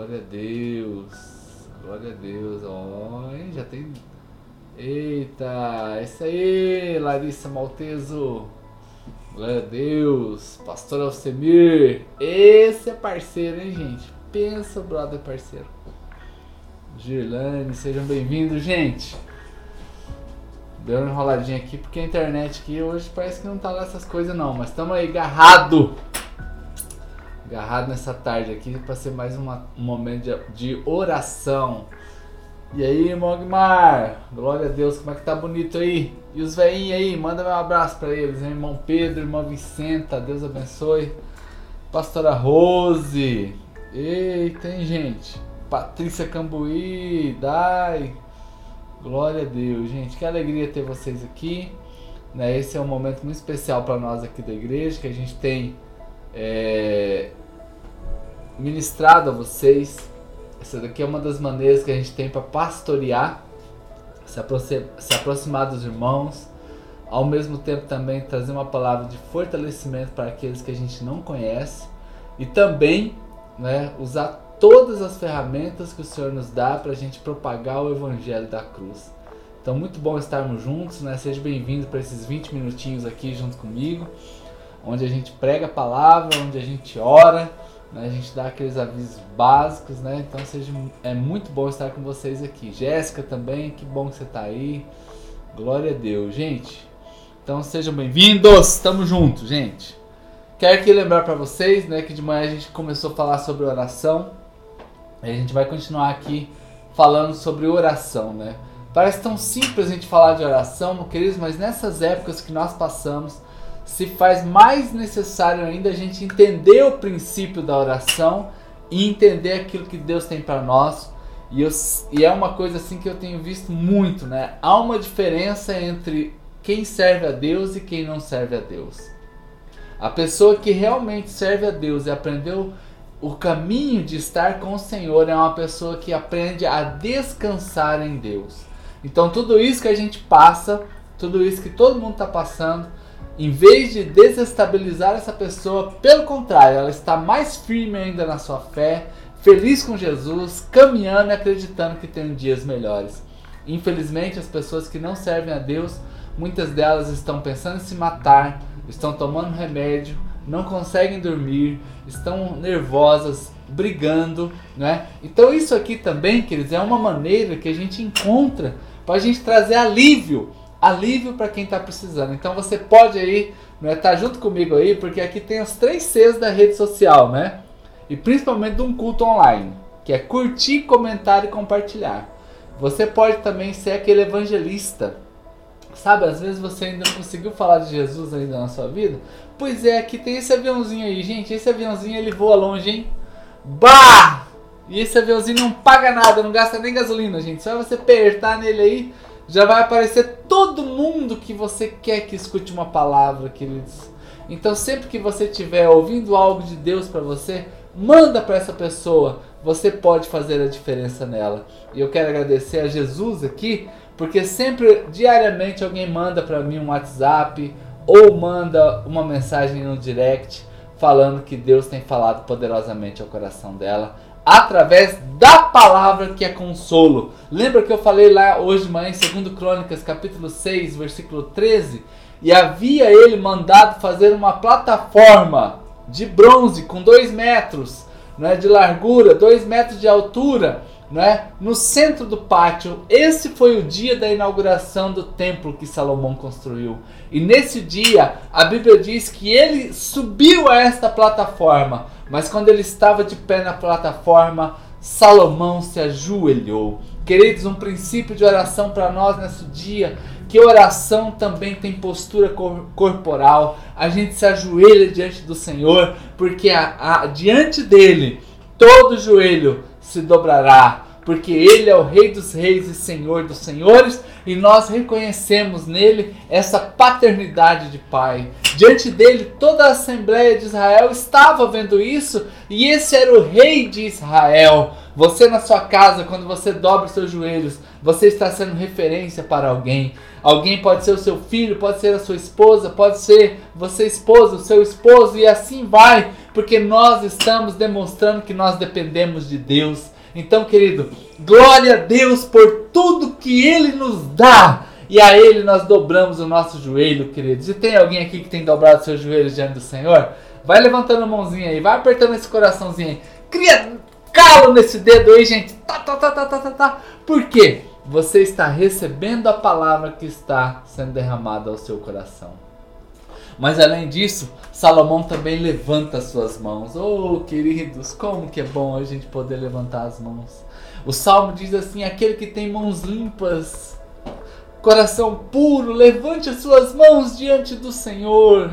Glória a Deus. Glória a Deus. Ó, oh, já tem. Eita, é isso aí, Larissa Malteso. Glória a Deus. Pastor Alcemir. Esse é parceiro, hein, gente? Pensa, brother parceiro. Girlane, sejam bem-vindos, gente. Deu uma enroladinha aqui porque a internet aqui hoje parece que não tá lá essas coisas não, mas estamos aí agarrado agarrado nessa tarde aqui para ser mais uma, um momento de, de, oração. E aí, Mogmar, glória a Deus, como é que tá bonito aí? E os veinhos aí, manda um abraço para eles, hein? irmão Pedro, irmão Vicenta, Deus abençoe. Pastora Rose, eita, hein, gente? Patrícia Cambuí, Dai, glória a Deus, gente, que alegria ter vocês aqui. Né? Esse é um momento muito especial para nós aqui da igreja, que a gente tem é, ministrado a vocês. Essa daqui é uma das maneiras que a gente tem para pastorear, se, se aproximar dos irmãos, ao mesmo tempo também trazer uma palavra de fortalecimento para aqueles que a gente não conhece e também né, usar todas as ferramentas que o Senhor nos dá para a gente propagar o Evangelho da cruz. Então, muito bom estarmos juntos, né? Seja bem-vindo para esses 20 minutinhos aqui junto comigo, onde a gente prega a palavra, onde a gente ora, né? A gente dá aqueles avisos básicos, né? Então seja, é muito bom estar com vocês aqui. Jéssica também, que bom que você está aí. Glória a Deus, gente. Então sejam bem-vindos, estamos juntos, gente. Quero aqui lembrar para vocês, né, que de manhã a gente começou a falar sobre oração. E a gente vai continuar aqui falando sobre oração, né? Parece tão simples a gente falar de oração, queridos, mas nessas épocas que nós passamos, se faz mais necessário ainda a gente entender o princípio da oração e entender aquilo que Deus tem para nós. E, eu, e é uma coisa assim que eu tenho visto muito, né? Há uma diferença entre quem serve a Deus e quem não serve a Deus. A pessoa que realmente serve a Deus e aprendeu o caminho de estar com o Senhor é uma pessoa que aprende a descansar em Deus. Então tudo isso que a gente passa, tudo isso que todo mundo está passando, em vez de desestabilizar essa pessoa, pelo contrário, ela está mais firme ainda na sua fé, feliz com Jesus, caminhando e acreditando que tem dias melhores. Infelizmente, as pessoas que não servem a Deus, muitas delas estão pensando em se matar, estão tomando remédio, não conseguem dormir, estão nervosas, brigando, né? Então isso aqui também, queridos, é uma maneira que a gente encontra para a gente trazer alívio alívio para quem está precisando. Então você pode aí, né, tá junto comigo aí, porque aqui tem os três Cs da rede social, né? E principalmente de um culto online, que é curtir, comentar e compartilhar. Você pode também ser aquele evangelista. Sabe, às vezes você ainda não conseguiu falar de Jesus ainda na sua vida. Pois é, aqui tem esse aviãozinho aí, gente. Esse aviãozinho ele voa longe, hein? Bah! E esse aviãozinho não paga nada, não gasta nem gasolina, gente. Só você apertar nele aí, já vai aparecer todo mundo que você quer que escute uma palavra, queridos. Então, sempre que você estiver ouvindo algo de Deus para você, manda para essa pessoa. Você pode fazer a diferença nela. E eu quero agradecer a Jesus aqui, porque sempre, diariamente, alguém manda para mim um WhatsApp ou manda uma mensagem no direct falando que Deus tem falado poderosamente ao coração dela através da palavra que é consolo. Lembra que eu falei lá hoje de manhã em 2 Crônicas, capítulo 6, versículo 13? E havia ele mandado fazer uma plataforma de bronze com 2 metros né, de largura, 2 metros de altura, né, no centro do pátio. Esse foi o dia da inauguração do templo que Salomão construiu. E nesse dia, a Bíblia diz que ele subiu a esta plataforma mas quando ele estava de pé na plataforma, Salomão se ajoelhou. Queridos, um princípio de oração para nós nesse dia, que oração também tem postura cor corporal. A gente se ajoelha diante do Senhor, porque a, a, diante dele todo joelho se dobrará porque Ele é o Rei dos Reis e Senhor dos Senhores, e nós reconhecemos nele essa paternidade de Pai. Diante dele, toda a Assembleia de Israel estava vendo isso, e esse era o Rei de Israel. Você na sua casa, quando você dobra os seus joelhos, você está sendo referência para alguém. Alguém pode ser o seu filho, pode ser a sua esposa, pode ser você esposa, o seu esposo, e assim vai porque nós estamos demonstrando que nós dependemos de Deus. Então, querido, glória a Deus por tudo que Ele nos dá. E a Ele nós dobramos o nosso joelho, queridos. E tem alguém aqui que tem dobrado seus joelhos diante do Senhor? Vai levantando a mãozinha aí, vai apertando esse coraçãozinho aí. Cria calo nesse dedo aí, gente. Tá, tá, tá, tá, tá, tá, tá. Por quê? Você está recebendo a palavra que está sendo derramada ao seu coração. Mas além disso, Salomão também levanta suas mãos. Oh, queridos, como que é bom a gente poder levantar as mãos. O salmo diz assim: aquele que tem mãos limpas, coração puro, levante as suas mãos diante do Senhor.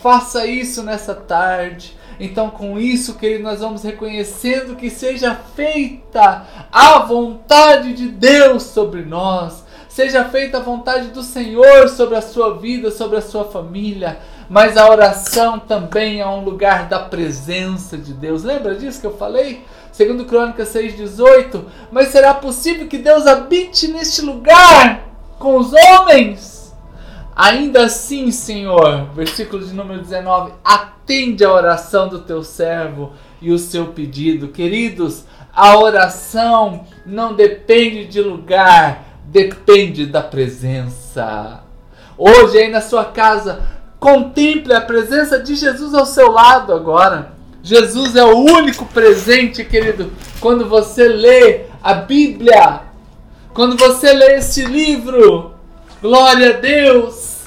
Faça isso nessa tarde. Então, com isso, querido, nós vamos reconhecendo que seja feita a vontade de Deus sobre nós. Seja feita a vontade do Senhor sobre a sua vida, sobre a sua família. Mas a oração também é um lugar da presença de Deus. Lembra disso que eu falei? Segundo Crônicas 6,18. Mas será possível que Deus habite neste lugar com os homens? Ainda assim, Senhor, versículo de número 19, atende a oração do teu servo e o seu pedido. Queridos, a oração não depende de lugar, depende da presença. Hoje aí na sua casa, contemple a presença de Jesus ao seu lado agora. Jesus é o único presente, querido. Quando você lê a Bíblia, quando você lê esse livro, glória a Deus.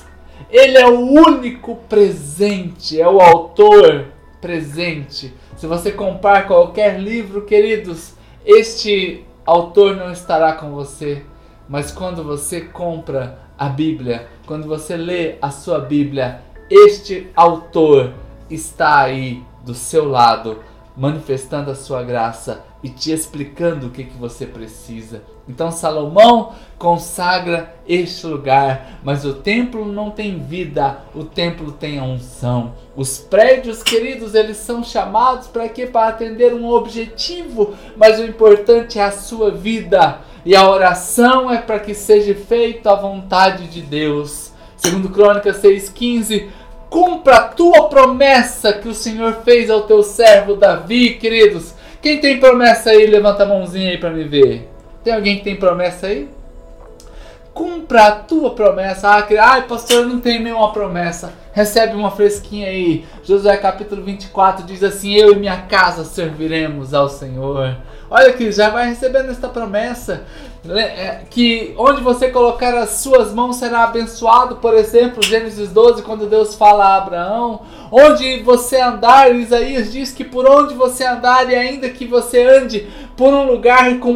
Ele é o único presente, é o autor presente. Se você comprar qualquer livro, queridos, este autor não estará com você. Mas quando você compra a Bíblia, quando você lê a sua Bíblia, este autor está aí do seu lado, manifestando a sua graça e te explicando o que, que você precisa. Então Salomão consagra este lugar, mas o templo não tem vida, o templo tem a unção. Os prédios, queridos, eles são chamados para quê? Para atender um objetivo, mas o importante é a sua vida. E a oração é para que seja feita a vontade de Deus. Segundo Crônicas 6,15, cumpra a tua promessa que o Senhor fez ao teu servo Davi, queridos. Quem tem promessa aí, levanta a mãozinha aí para me ver. Tem alguém que tem promessa aí? Cumpra a tua promessa. Ah, ai, pastor, eu não tenho nenhuma promessa. Recebe uma fresquinha aí. Josué capítulo 24 diz assim: Eu e minha casa serviremos ao Senhor. Olha que já vai recebendo esta promessa. É, que onde você colocar as suas mãos será abençoado, por exemplo, Gênesis 12, quando Deus fala a Abraão, onde você andar, Isaías diz que por onde você andar, e ainda que você ande por um lugar com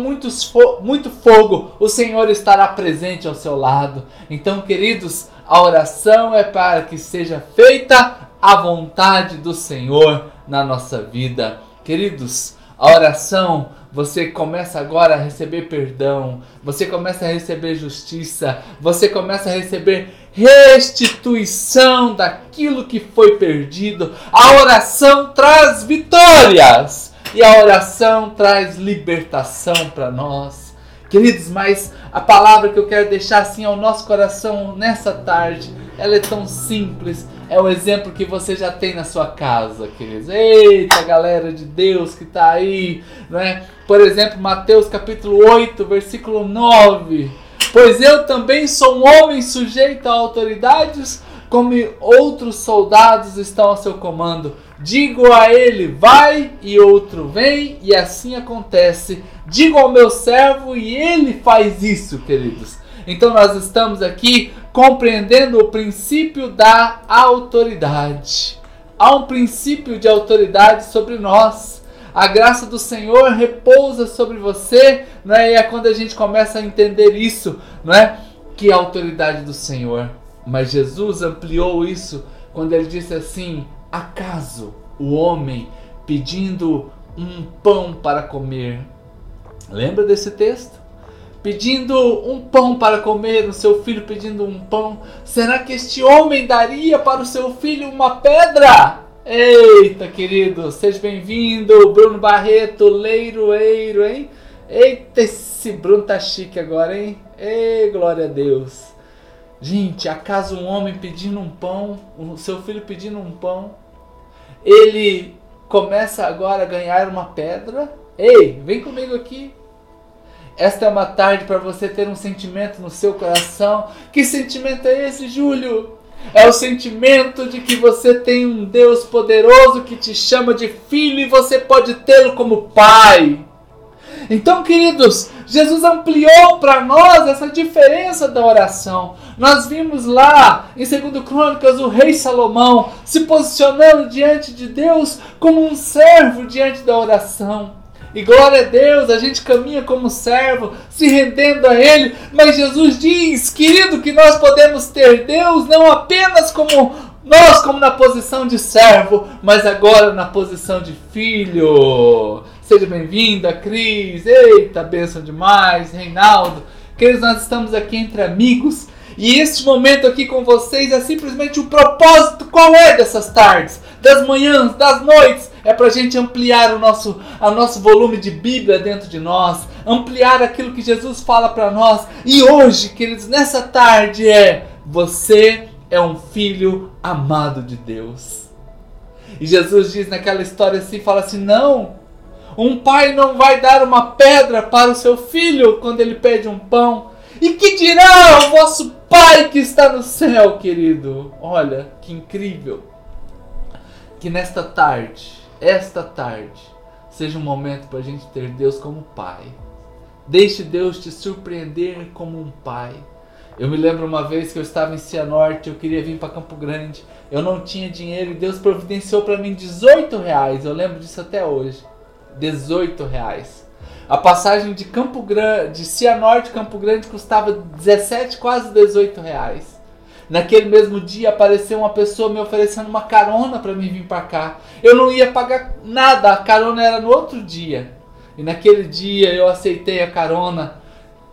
fo muito fogo, o Senhor estará presente ao seu lado. Então, queridos, a oração é para que seja feita a vontade do Senhor na nossa vida. Queridos, a oração você começa agora a receber perdão, você começa a receber justiça, você começa a receber restituição daquilo que foi perdido. A oração traz vitórias e a oração traz libertação para nós. Queridos, mas a palavra que eu quero deixar assim ao nosso coração nessa tarde, ela é tão simples, é o exemplo que você já tem na sua casa, queridos. Eita, galera de Deus que está aí, não é? Por exemplo, Mateus capítulo 8, versículo 9. Pois eu também sou um homem sujeito a autoridades, como outros soldados estão ao seu comando. Digo a ele, vai, e outro vem, e assim acontece. Digo ao meu servo, e ele faz isso, queridos. Então nós estamos aqui compreendendo o princípio da autoridade. Há um princípio de autoridade sobre nós. A graça do Senhor repousa sobre você, não é? E é quando a gente começa a entender isso, não é? Que é a autoridade do Senhor. Mas Jesus ampliou isso quando ele disse assim: Acaso o homem pedindo um pão para comer? Lembra desse texto? Pedindo um pão para comer, o seu filho pedindo um pão. Será que este homem daria para o seu filho uma pedra? Eita, querido, seja bem-vindo, Bruno Barreto, leiroeiro, hein? Eita, esse Bruno tá chique agora, hein? Ei, glória a Deus. Gente, acaso um homem pedindo um pão, o seu filho pedindo um pão, ele começa agora a ganhar uma pedra. Ei, vem comigo aqui. Esta é uma tarde para você ter um sentimento no seu coração. Que sentimento é esse, Júlio? É o sentimento de que você tem um Deus poderoso que te chama de filho e você pode tê-lo como pai. Então, queridos, Jesus ampliou para nós essa diferença da oração. Nós vimos lá em 2 Crônicas o rei Salomão se posicionando diante de Deus como um servo diante da oração. E glória a Deus, a gente caminha como servo, se rendendo a Ele. Mas Jesus diz, querido, que nós podemos ter Deus não apenas como nós, como na posição de servo, mas agora na posição de filho. Seja bem-vinda, Cris. Eita, bênção demais, Reinaldo. Queridos, nós estamos aqui entre amigos. E este momento aqui com vocês é simplesmente o propósito qual é dessas tardes, das manhãs, das noites é para a gente ampliar o nosso, o nosso volume de Bíblia dentro de nós, ampliar aquilo que Jesus fala para nós. E hoje, queridos, nessa tarde é: você é um filho amado de Deus. E Jesus diz naquela história assim: fala assim, não. Um pai não vai dar uma pedra para o seu filho quando ele pede um pão. E que dirá o vosso Pai que está no céu, querido? Olha, que incrível. Que nesta tarde esta tarde seja um momento para a gente ter Deus como Pai. Deixe Deus te surpreender como um Pai. Eu me lembro uma vez que eu estava em Cianorte, eu queria vir para Campo Grande, eu não tinha dinheiro e Deus providenciou para mim 18 reais. Eu lembro disso até hoje. 18 reais. A passagem de Campo Grande, de Cianorte Campo Grande custava 17, quase 18 reais. Naquele mesmo dia apareceu uma pessoa me oferecendo uma carona para mim vir para cá. Eu não ia pagar nada, a carona era no outro dia. E naquele dia eu aceitei a carona,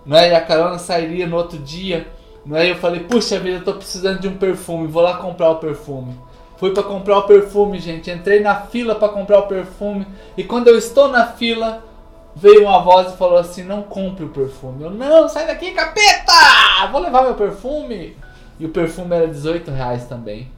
não é? E a carona sairia no outro dia, não é? E eu falei: "Puxa vida, eu tô precisando de um perfume, vou lá comprar o perfume". Fui para comprar o perfume, gente. Entrei na fila para comprar o perfume e quando eu estou na fila, veio uma voz e falou assim: "Não compre o perfume". Eu: "Não, sai daqui, capeta! Vou levar meu perfume". E o perfume era 18 reais também.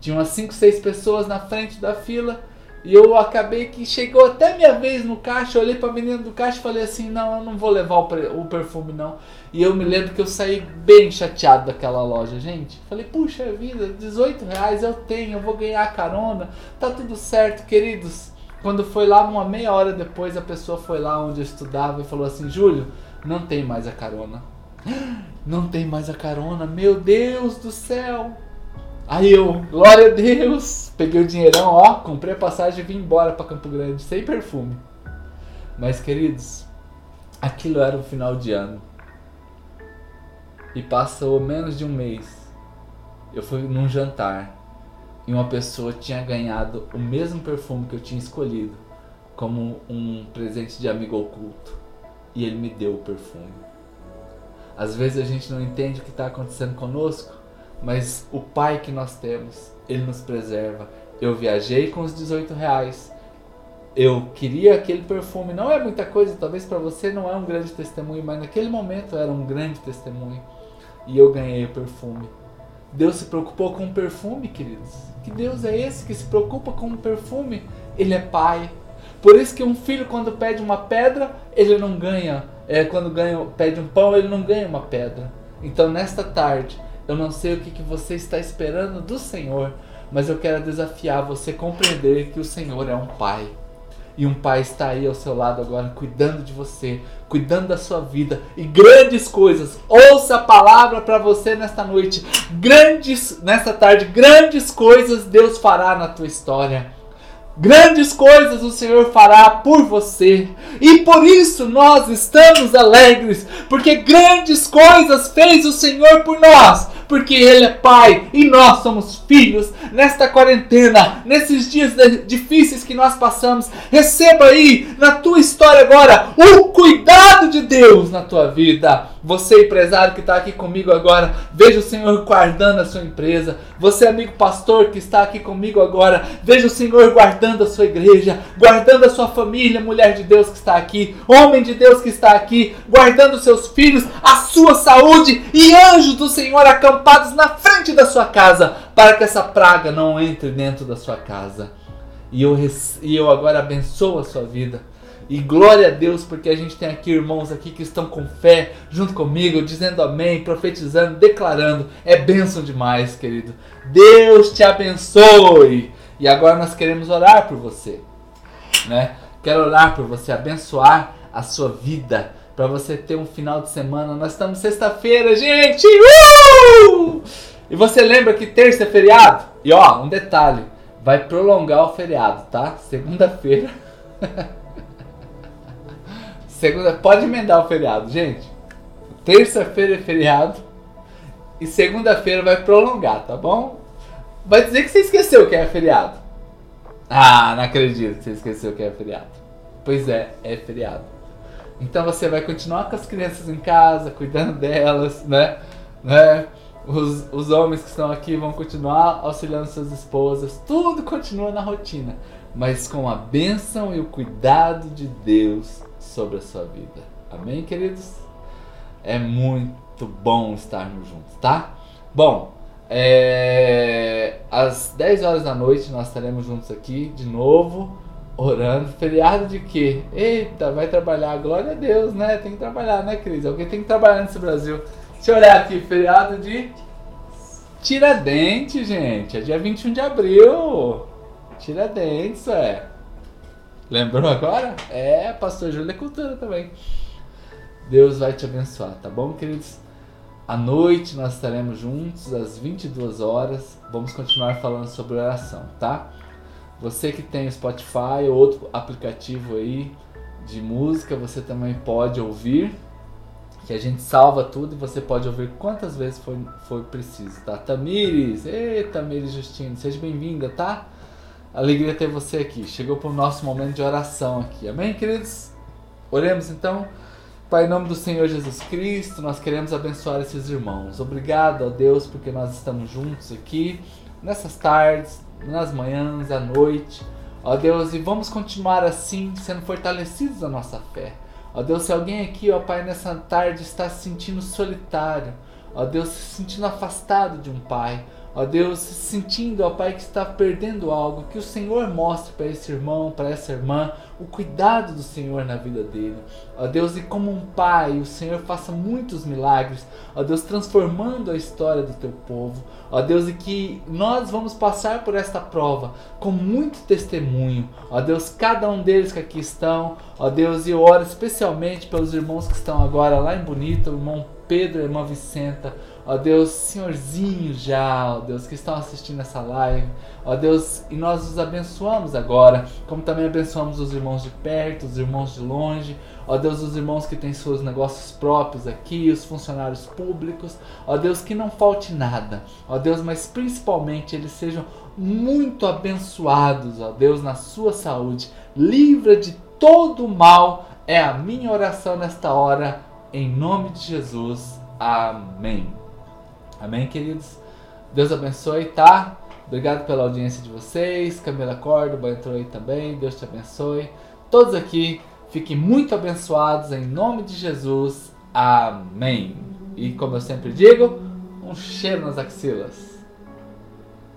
Tinha umas 5, 6 pessoas na frente da fila. E eu acabei que chegou até minha vez no caixa. Olhei pra menina do caixa e falei assim: Não, eu não vou levar o, perfume não. E eu me lembro que eu saí bem chateado daquela loja, gente. Falei: Puxa vida, 18 reais eu tenho, eu vou ganhar carona. Tá tudo certo, queridos. Quando foi lá, uma meia hora depois, a pessoa foi lá onde eu estudava e falou assim: Júlio, não tem mais a carona. Não tem mais a carona, meu Deus do céu. Aí eu, glória a Deus, peguei o dinheirão, ó, comprei a passagem e vim embora para Campo Grande, sem perfume. Mas queridos, aquilo era o final de ano. E passou menos de um mês. Eu fui num jantar e uma pessoa tinha ganhado o mesmo perfume que eu tinha escolhido como um presente de amigo oculto. E ele me deu o perfume. Às vezes a gente não entende o que está acontecendo conosco, mas o Pai que nós temos, Ele nos preserva. Eu viajei com os 18 reais. Eu queria aquele perfume. Não é muita coisa, talvez para você não é um grande testemunho, mas naquele momento era um grande testemunho. E eu ganhei o perfume. Deus se preocupou com o perfume, queridos. Que Deus é esse que se preocupa com o perfume? Ele é Pai. Por isso que um filho quando pede uma pedra, ele não ganha é, quando ganha, pede um pão, ele não ganha uma pedra. Então, nesta tarde, eu não sei o que, que você está esperando do Senhor, mas eu quero desafiar você a compreender que o Senhor é um Pai. E um pai está aí ao seu lado agora, cuidando de você, cuidando da sua vida e grandes coisas. Ouça a palavra para você nesta noite. Grandes, nesta tarde, grandes coisas Deus fará na tua história. Grandes coisas o Senhor fará por você. E por isso nós estamos alegres, porque grandes coisas fez o Senhor por nós porque Ele é Pai e nós somos filhos. Nesta quarentena, nesses dias difíceis que nós passamos, receba aí na tua história agora o cuidado de Deus na tua vida. Você, empresário que está aqui comigo agora, veja o Senhor guardando a sua empresa. Você, amigo pastor que está aqui comigo agora, veja o Senhor guardando a sua igreja, guardando a sua família, mulher de Deus que está aqui, homem de Deus que está aqui, guardando seus filhos, a sua saúde e anjos do Senhor acampados na frente da sua casa, para que essa praga não entre dentro da sua casa. E eu, e eu agora abençoo a sua vida. E glória a Deus, porque a gente tem aqui irmãos aqui que estão com fé, junto comigo, dizendo amém, profetizando, declarando. É bênção demais, querido. Deus te abençoe. E agora nós queremos orar por você, né? Quero orar por você, abençoar a sua vida, para você ter um final de semana. Nós estamos sexta-feira, gente. Uh! E você lembra que terça é feriado? E ó, um detalhe, vai prolongar o feriado, tá? Segunda-feira. Segunda, pode emendar o feriado, gente. Terça-feira é feriado e segunda-feira vai prolongar, tá bom? Vai dizer que você esqueceu que é feriado. Ah, não acredito que você esqueceu que é feriado. Pois é, é feriado. Então você vai continuar com as crianças em casa, cuidando delas, né? né? Os, os homens que estão aqui vão continuar auxiliando suas esposas. Tudo continua na rotina, mas com a bênção e o cuidado de Deus sobre a sua vida. Amém, queridos? É muito bom estarmos juntos, tá? Bom, é... às 10 horas da noite nós estaremos juntos aqui de novo, orando. Feriado de quê? Eita, vai trabalhar, glória a Deus, né? Tem que trabalhar, né, Cris? Alguém tem que trabalhar nesse Brasil. Deixa eu olhar aqui, feriado de Tiradentes, gente. É dia 21 de abril. Tiradentes, é. Lembrou agora? É, pastor Júlio é cultura também. Deus vai te abençoar, tá bom, queridos? À noite nós estaremos juntos às 22 horas. Vamos continuar falando sobre oração, tá? Você que tem Spotify ou outro aplicativo aí de música, você também pode ouvir. Que a gente salva tudo e você pode ouvir quantas vezes for, for preciso, tá? Tamires, ei Tamires Justino, seja bem-vinda, tá? Alegria ter você aqui. Chegou para o nosso momento de oração aqui. Amém, queridos? Oremos então. Pai, em nome do Senhor Jesus Cristo, nós queremos abençoar esses irmãos. Obrigado a Deus porque nós estamos juntos aqui nessas tardes, nas manhãs, à noite. Ó Deus, e vamos continuar assim, sendo fortalecidos na nossa fé. Ó Deus, se alguém aqui, ó Pai, nessa tarde está se sentindo solitário, ó Deus, se sentindo afastado de um Pai, Ó Deus, sentindo, ó Pai, que está perdendo algo, que o Senhor mostre para esse irmão, para essa irmã, o cuidado do Senhor na vida dele. Ó Deus, e como um Pai, o Senhor faça muitos milagres, ó Deus, transformando a história do teu povo. Ó Deus, e que nós vamos passar por esta prova com muito testemunho. Ó Deus, cada um deles que aqui estão, ó Deus, e eu oro especialmente pelos irmãos que estão agora lá em Bonito, o irmão Pedro a irmã Vicenta ó Deus, senhorzinhos já, ó Deus, que estão assistindo essa live, ó Deus, e nós os abençoamos agora, como também abençoamos os irmãos de perto, os irmãos de longe, ó Deus, os irmãos que têm seus negócios próprios aqui, os funcionários públicos, ó Deus, que não falte nada, ó Deus, mas principalmente eles sejam muito abençoados, ó Deus, na sua saúde, livra de todo mal, é a minha oração nesta hora, em nome de Jesus. Amém. Amém, queridos? Deus abençoe, tá? Obrigado pela audiência de vocês. Camila Córdoba entrou aí também. Deus te abençoe. Todos aqui fiquem muito abençoados em nome de Jesus. Amém. E como eu sempre digo, um cheiro nas axilas.